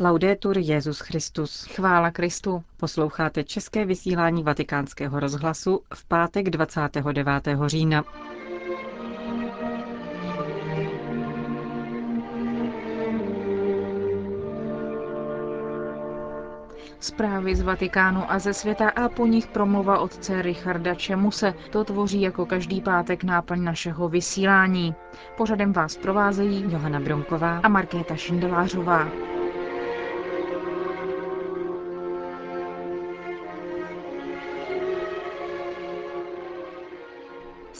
Laudetur Jezus Christus. Chvála Kristu. Posloucháte české vysílání Vatikánského rozhlasu v pátek 29. října. Zprávy z Vatikánu a ze světa a po nich promluva otce Richarda Čemuse. To tvoří jako každý pátek náplň našeho vysílání. Pořadem vás provázejí Johana Bronková a Markéta Šindelářová.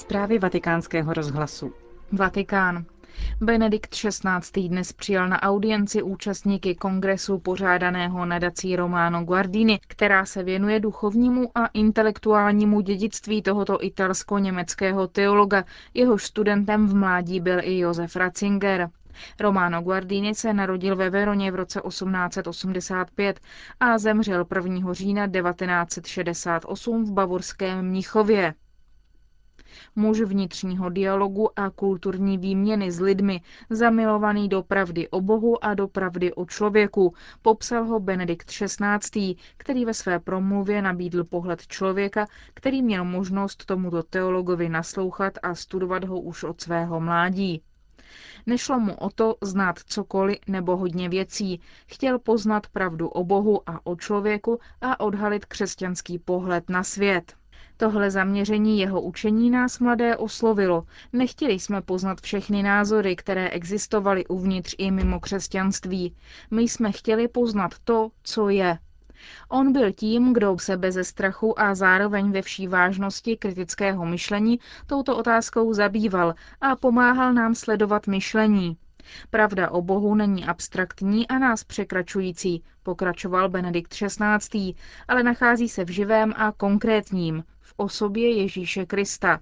Zprávy vatikánského rozhlasu. Vatikán. Benedikt XVI. dnes přijal na audienci účastníky kongresu pořádaného nadací Romano Guardini, která se věnuje duchovnímu a intelektuálnímu dědictví tohoto italsko-německého teologa. Jehož studentem v mládí byl i Josef Ratzinger. Romano Guardini se narodil ve Veroně v roce 1885 a zemřel 1. října 1968 v bavorském Mnichově muž vnitřního dialogu a kulturní výměny s lidmi, zamilovaný do pravdy o Bohu a do pravdy o člověku, popsal ho Benedikt XVI., který ve své promluvě nabídl pohled člověka, který měl možnost tomuto teologovi naslouchat a studovat ho už od svého mládí. Nešlo mu o to znát cokoliv nebo hodně věcí, chtěl poznat pravdu o Bohu a o člověku a odhalit křesťanský pohled na svět. Tohle zaměření jeho učení nás mladé oslovilo. Nechtěli jsme poznat všechny názory, které existovaly uvnitř i mimo křesťanství. My jsme chtěli poznat to, co je. On byl tím, kdo se beze strachu a zároveň ve vší vážnosti kritického myšlení touto otázkou zabýval a pomáhal nám sledovat myšlení. Pravda o Bohu není abstraktní a nás překračující, pokračoval Benedikt XVI., ale nachází se v živém a konkrétním, osobě Ježíše Krista.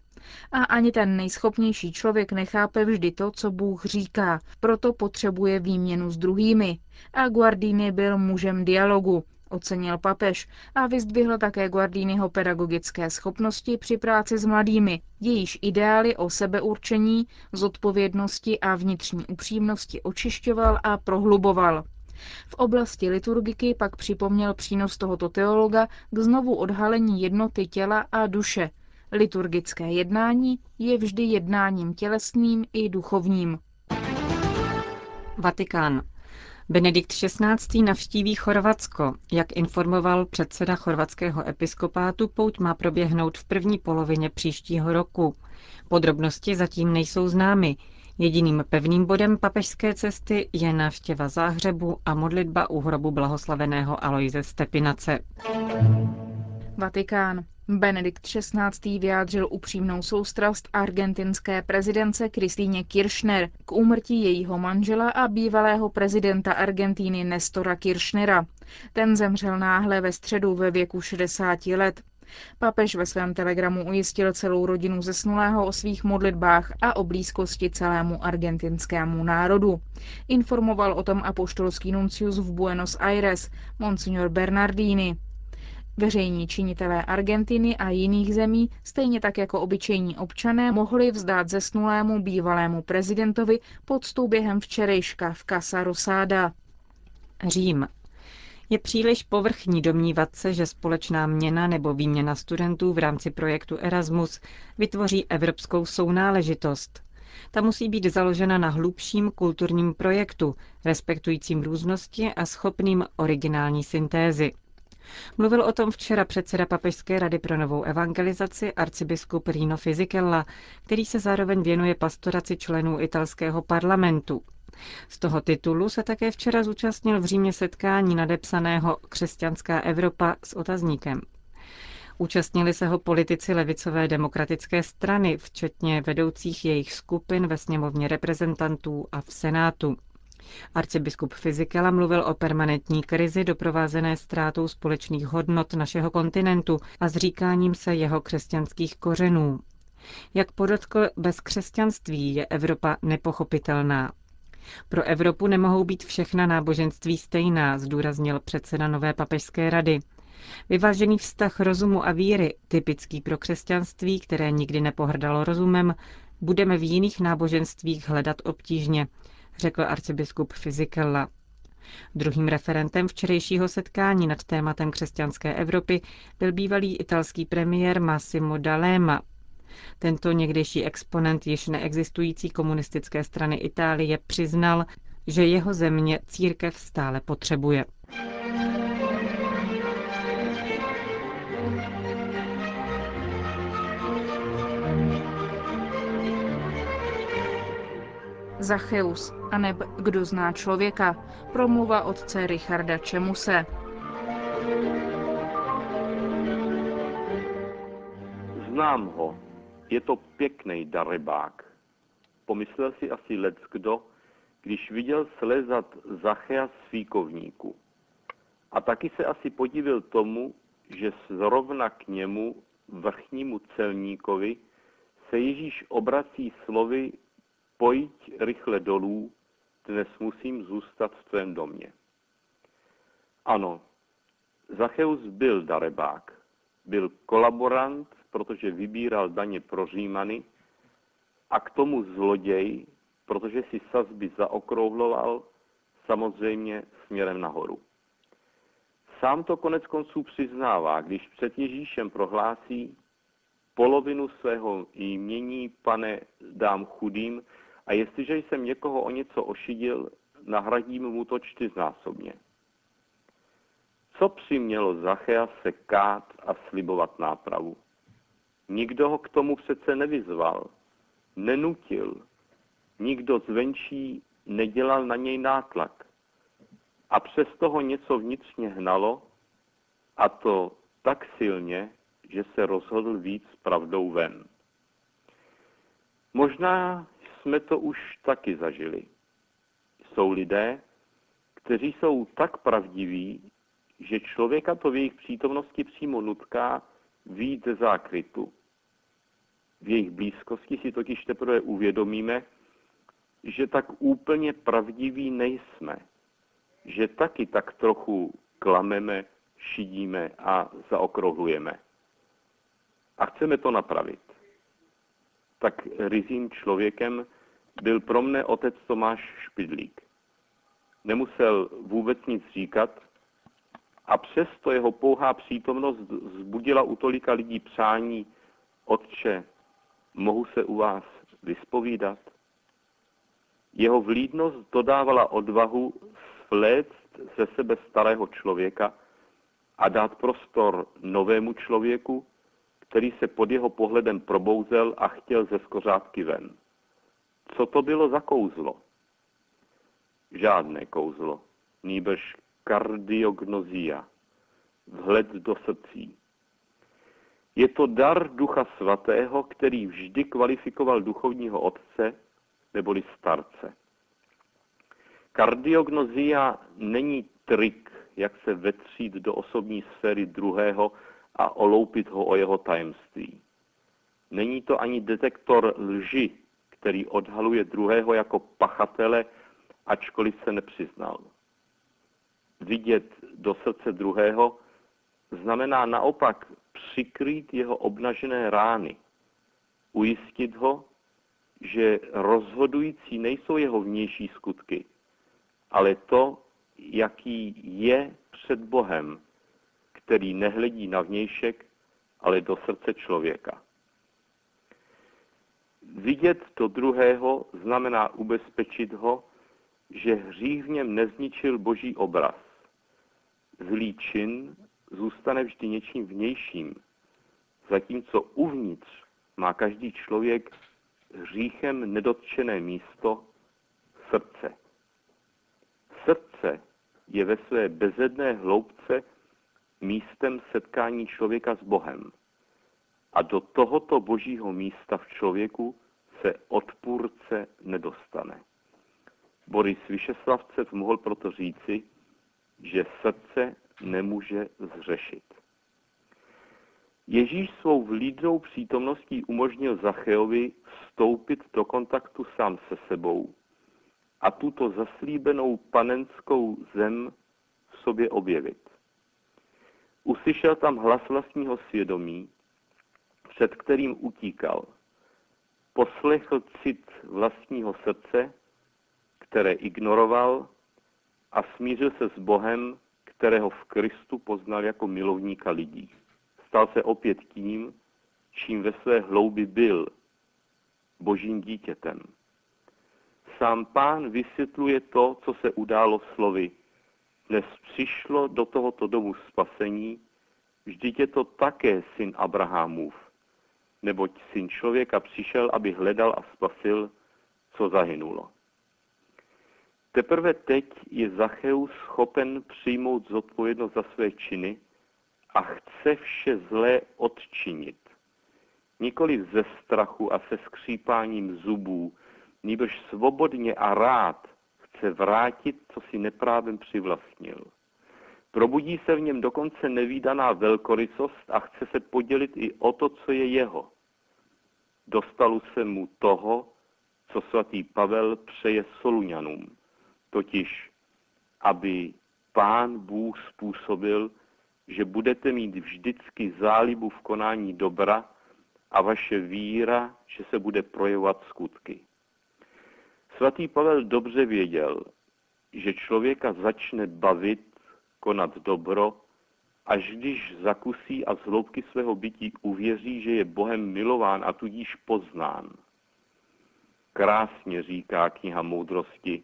A ani ten nejschopnější člověk nechápe vždy to, co Bůh říká, proto potřebuje výměnu s druhými. A Guardini byl mužem dialogu, ocenil papež a vyzdvihl také Guardiniho pedagogické schopnosti při práci s mladými, jejíž ideály o sebeurčení, zodpovědnosti a vnitřní upřímnosti očišťoval a prohluboval. V oblasti liturgiky pak připomněl přínos tohoto teologa k znovu odhalení jednoty těla a duše. Liturgické jednání je vždy jednáním tělesným i duchovním. Vatikán. Benedikt XVI. navštíví Chorvatsko. Jak informoval předseda chorvatského episkopátu, pouť má proběhnout v první polovině příštího roku. Podrobnosti zatím nejsou známy. Jediným pevným bodem papežské cesty je návštěva záhřebu a modlitba u hrobu blahoslaveného Aloise Stepinace. Vatikán. Benedikt XVI. vyjádřil upřímnou soustrast argentinské prezidence Kristýně Kirchner k úmrtí jejího manžela a bývalého prezidenta Argentíny Nestora Kirchnera. Ten zemřel náhle ve středu ve věku 60 let. Papež ve svém telegramu ujistil celou rodinu zesnulého o svých modlitbách a o blízkosti celému argentinskému národu. Informoval o tom apoštolský nuncius v Buenos Aires, monsignor Bernardini. Veřejní činitelé Argentiny a jiných zemí, stejně tak jako obyčejní občané, mohli vzdát zesnulému bývalému prezidentovi poctu během včerejška v Casa Rosada. Řím. Je příliš povrchní domnívat se, že společná měna nebo výměna studentů v rámci projektu Erasmus vytvoří evropskou sounáležitost. Ta musí být založena na hlubším kulturním projektu, respektujícím různosti a schopným originální syntézy. Mluvil o tom včera předseda Papežské rady pro novou evangelizaci arcibiskup Rino Fisichella, který se zároveň věnuje pastoraci členů italského parlamentu. Z toho titulu se také včera zúčastnil v Římě setkání nadepsaného Křesťanská Evropa s otazníkem. Účastnili se ho politici levicové demokratické strany, včetně vedoucích jejich skupin ve sněmovně reprezentantů a v Senátu. Arcibiskup Fizikela mluvil o permanentní krizi doprovázené ztrátou společných hodnot našeho kontinentu a zříkáním se jeho křesťanských kořenů. Jak podotkl, bez křesťanství je Evropa nepochopitelná. Pro Evropu nemohou být všechna náboženství stejná, zdůraznil předseda Nové papežské rady. Vyvážený vztah rozumu a víry, typický pro křesťanství, které nikdy nepohrdalo rozumem, budeme v jiných náboženstvích hledat obtížně, řekl arcibiskup Fizikella. Druhým referentem včerejšího setkání nad tématem křesťanské Evropy byl bývalý italský premiér Massimo D'Alema. Tento někdejší exponent již neexistující komunistické strany Itálie přiznal, že jeho země církev stále potřebuje. Zacheus, aneb Kdo zná člověka, promluva otce Richarda Čemuse. Znám ho. Je to pěkný darebák. Pomyslel si asi lec kdo, když viděl slezat Zachea z fíkovníku. A taky se asi podivil tomu, že zrovna k němu, vrchnímu celníkovi, se Ježíš obrací slovy pojď rychle dolů, dnes musím zůstat v tvém domě. Ano, Zacheus byl darebák, byl kolaborant, protože vybíral daně pro Římany, a k tomu zloděj, protože si sazby zaokrouhloval, samozřejmě směrem nahoru. Sám to konec konců přiznává, když před Ježíšem prohlásí, polovinu svého jmění, pane, dám chudým, a jestliže jsem někoho o něco ošidil, nahradím mu to čtyřnásobně. Co přimělo Zachea se kát a slibovat nápravu? Nikdo ho k tomu přece nevyzval, nenutil, nikdo zvenčí nedělal na něj nátlak. A přesto ho něco vnitřně hnalo, a to tak silně, že se rozhodl víc pravdou ven. Možná jsme to už taky zažili. Jsou lidé, kteří jsou tak pravdiví, že člověka to v jejich přítomnosti přímo nutká výjít ze zákrytu. V jejich blízkosti si totiž teprve uvědomíme, že tak úplně pravdiví nejsme, že taky tak trochu klameme, šidíme a zaokrouhlujeme. A chceme to napravit. Tak rizím člověkem byl pro mne otec Tomáš Špidlík. Nemusel vůbec nic říkat a přesto jeho pouhá přítomnost zbudila u tolika lidí přání, Otče, mohu se u vás vyspovídat? Jeho vlídnost dodávala odvahu svléct ze sebe starého člověka a dát prostor novému člověku, který se pod jeho pohledem probouzel a chtěl ze skořátky ven. Co to bylo za kouzlo? Žádné kouzlo, nýbrž kardiognozia, vhled do srdcí. Je to dar Ducha Svatého, který vždy kvalifikoval duchovního otce neboli starce. Kardiognozia není trik, jak se vetřít do osobní sféry druhého a oloupit ho o jeho tajemství. Není to ani detektor lži, který odhaluje druhého jako pachatele, ačkoliv se nepřiznal. Vidět do srdce druhého znamená naopak přikrýt jeho obnažené rány, ujistit ho, že rozhodující nejsou jeho vnější skutky, ale to, jaký je před Bohem, který nehledí na vnějšek, ale do srdce člověka. Vidět do druhého znamená ubezpečit ho, že hřích v něm nezničil boží obraz. Zlý čin zůstane vždy něčím vnějším, zatímco uvnitř má každý člověk hříchem nedotčené místo srdce. Srdce je ve své bezedné hloubce místem setkání člověka s Bohem. A do tohoto božího místa v člověku se odpůrce nedostane. Boris Vyšeslavcev mohl proto říci, že srdce nemůže zřešit. Ježíš svou vlídnou přítomností umožnil Zacheovi vstoupit do kontaktu sám se sebou a tuto zaslíbenou panenskou zem v sobě objevit. Uslyšel tam hlas vlastního svědomí, před kterým utíkal. Poslechl cit vlastního srdce, které ignoroval a smířil se s Bohem, kterého v Kristu poznal jako milovníka lidí. Stal se opět tím, čím ve své hloubi byl, božím dítětem. Sám pán vysvětluje to, co se událo slovy. Dnes přišlo do tohoto domu spasení, vždyť je to také syn Abrahamův, neboť syn člověka přišel, aby hledal a spasil, co zahynulo. Teprve teď je Zacheus schopen přijmout zodpovědnost za své činy a chce vše zlé odčinit. Nikoli ze strachu a se skřípáním zubů, nýbrž svobodně a rád chce vrátit, co si neprávem přivlastnil. Probudí se v něm dokonce nevýdaná velkorysost a chce se podělit i o to, co je jeho. Dostalo se mu toho, co svatý Pavel přeje Soluňanům, totiž, aby pán Bůh způsobil, že budete mít vždycky zálibu v konání dobra a vaše víra, že se bude projevovat skutky. Svatý Pavel dobře věděl, že člověka začne bavit konat dobro, až když zakusí a z hloubky svého bytí uvěří, že je Bohem milován a tudíž poznán. Krásně říká kniha moudrosti,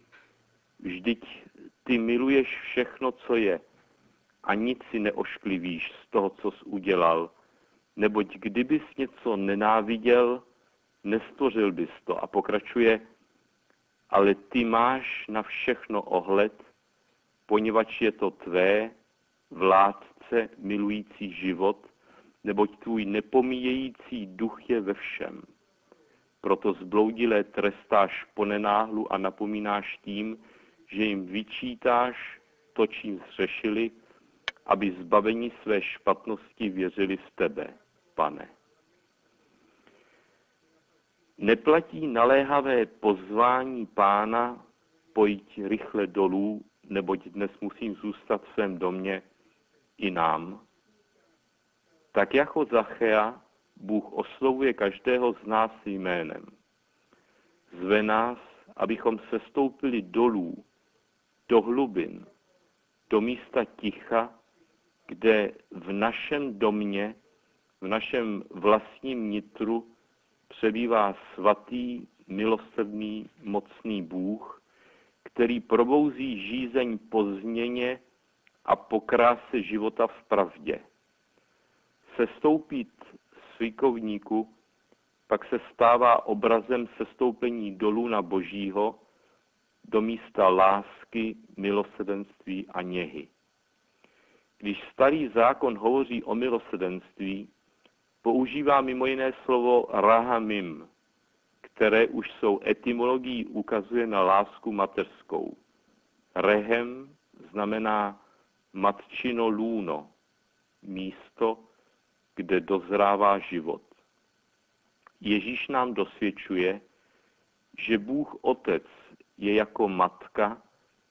vždyť ty miluješ všechno, co je a nic si neošklivíš z toho, co jsi udělal, neboť kdybys něco nenáviděl, nestvořil bys to a pokračuje, ale ty máš na všechno ohled, poněvadž je to tvé, vládce milující život, neboť tvůj nepomíjející duch je ve všem. Proto zbloudilé trestáš po nenáhlu a napomínáš tím, že jim vyčítáš to, čím zřešili, aby zbavení své špatnosti věřili v tebe, pane. Neplatí naléhavé pozvání pána pojít rychle dolů, neboť dnes musím zůstat v svém domě i nám. Tak jako Zachea Bůh oslovuje každého z nás jménem. Zve nás, abychom se stoupili dolů, do hlubin, do místa ticha, kde v našem domě, v našem vlastním nitru přebývá svatý, milosrdný, mocný Bůh, který probouzí žízeň po změně a po kráse života v pravdě. Sestoupit svíkovníku pak se stává obrazem sestoupení dolů na Božího, do místa lásky, milosedenství a něhy. Když starý zákon hovoří o milosedenství, používá mimo jiné slovo rahamim, které už jsou etymologií ukazuje na lásku mateřskou. Rehem znamená matčino lůno, místo, kde dozrává život. Ježíš nám dosvědčuje, že Bůh Otec je jako matka,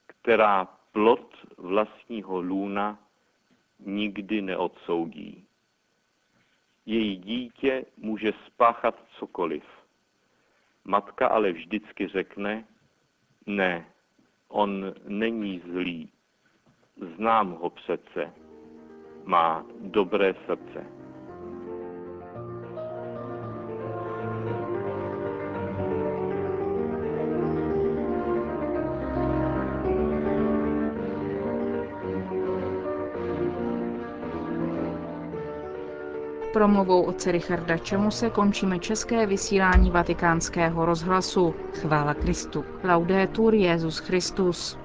která plod vlastního lůna nikdy neodsoudí. Její dítě může spáchat cokoliv. Matka ale vždycky řekne, ne, on není zlý, znám ho přece, má dobré srdce. Promluvou otce Richarda se končíme české vysílání vatikánského rozhlasu. Chvála Kristu. Laudetur Jezus Christus.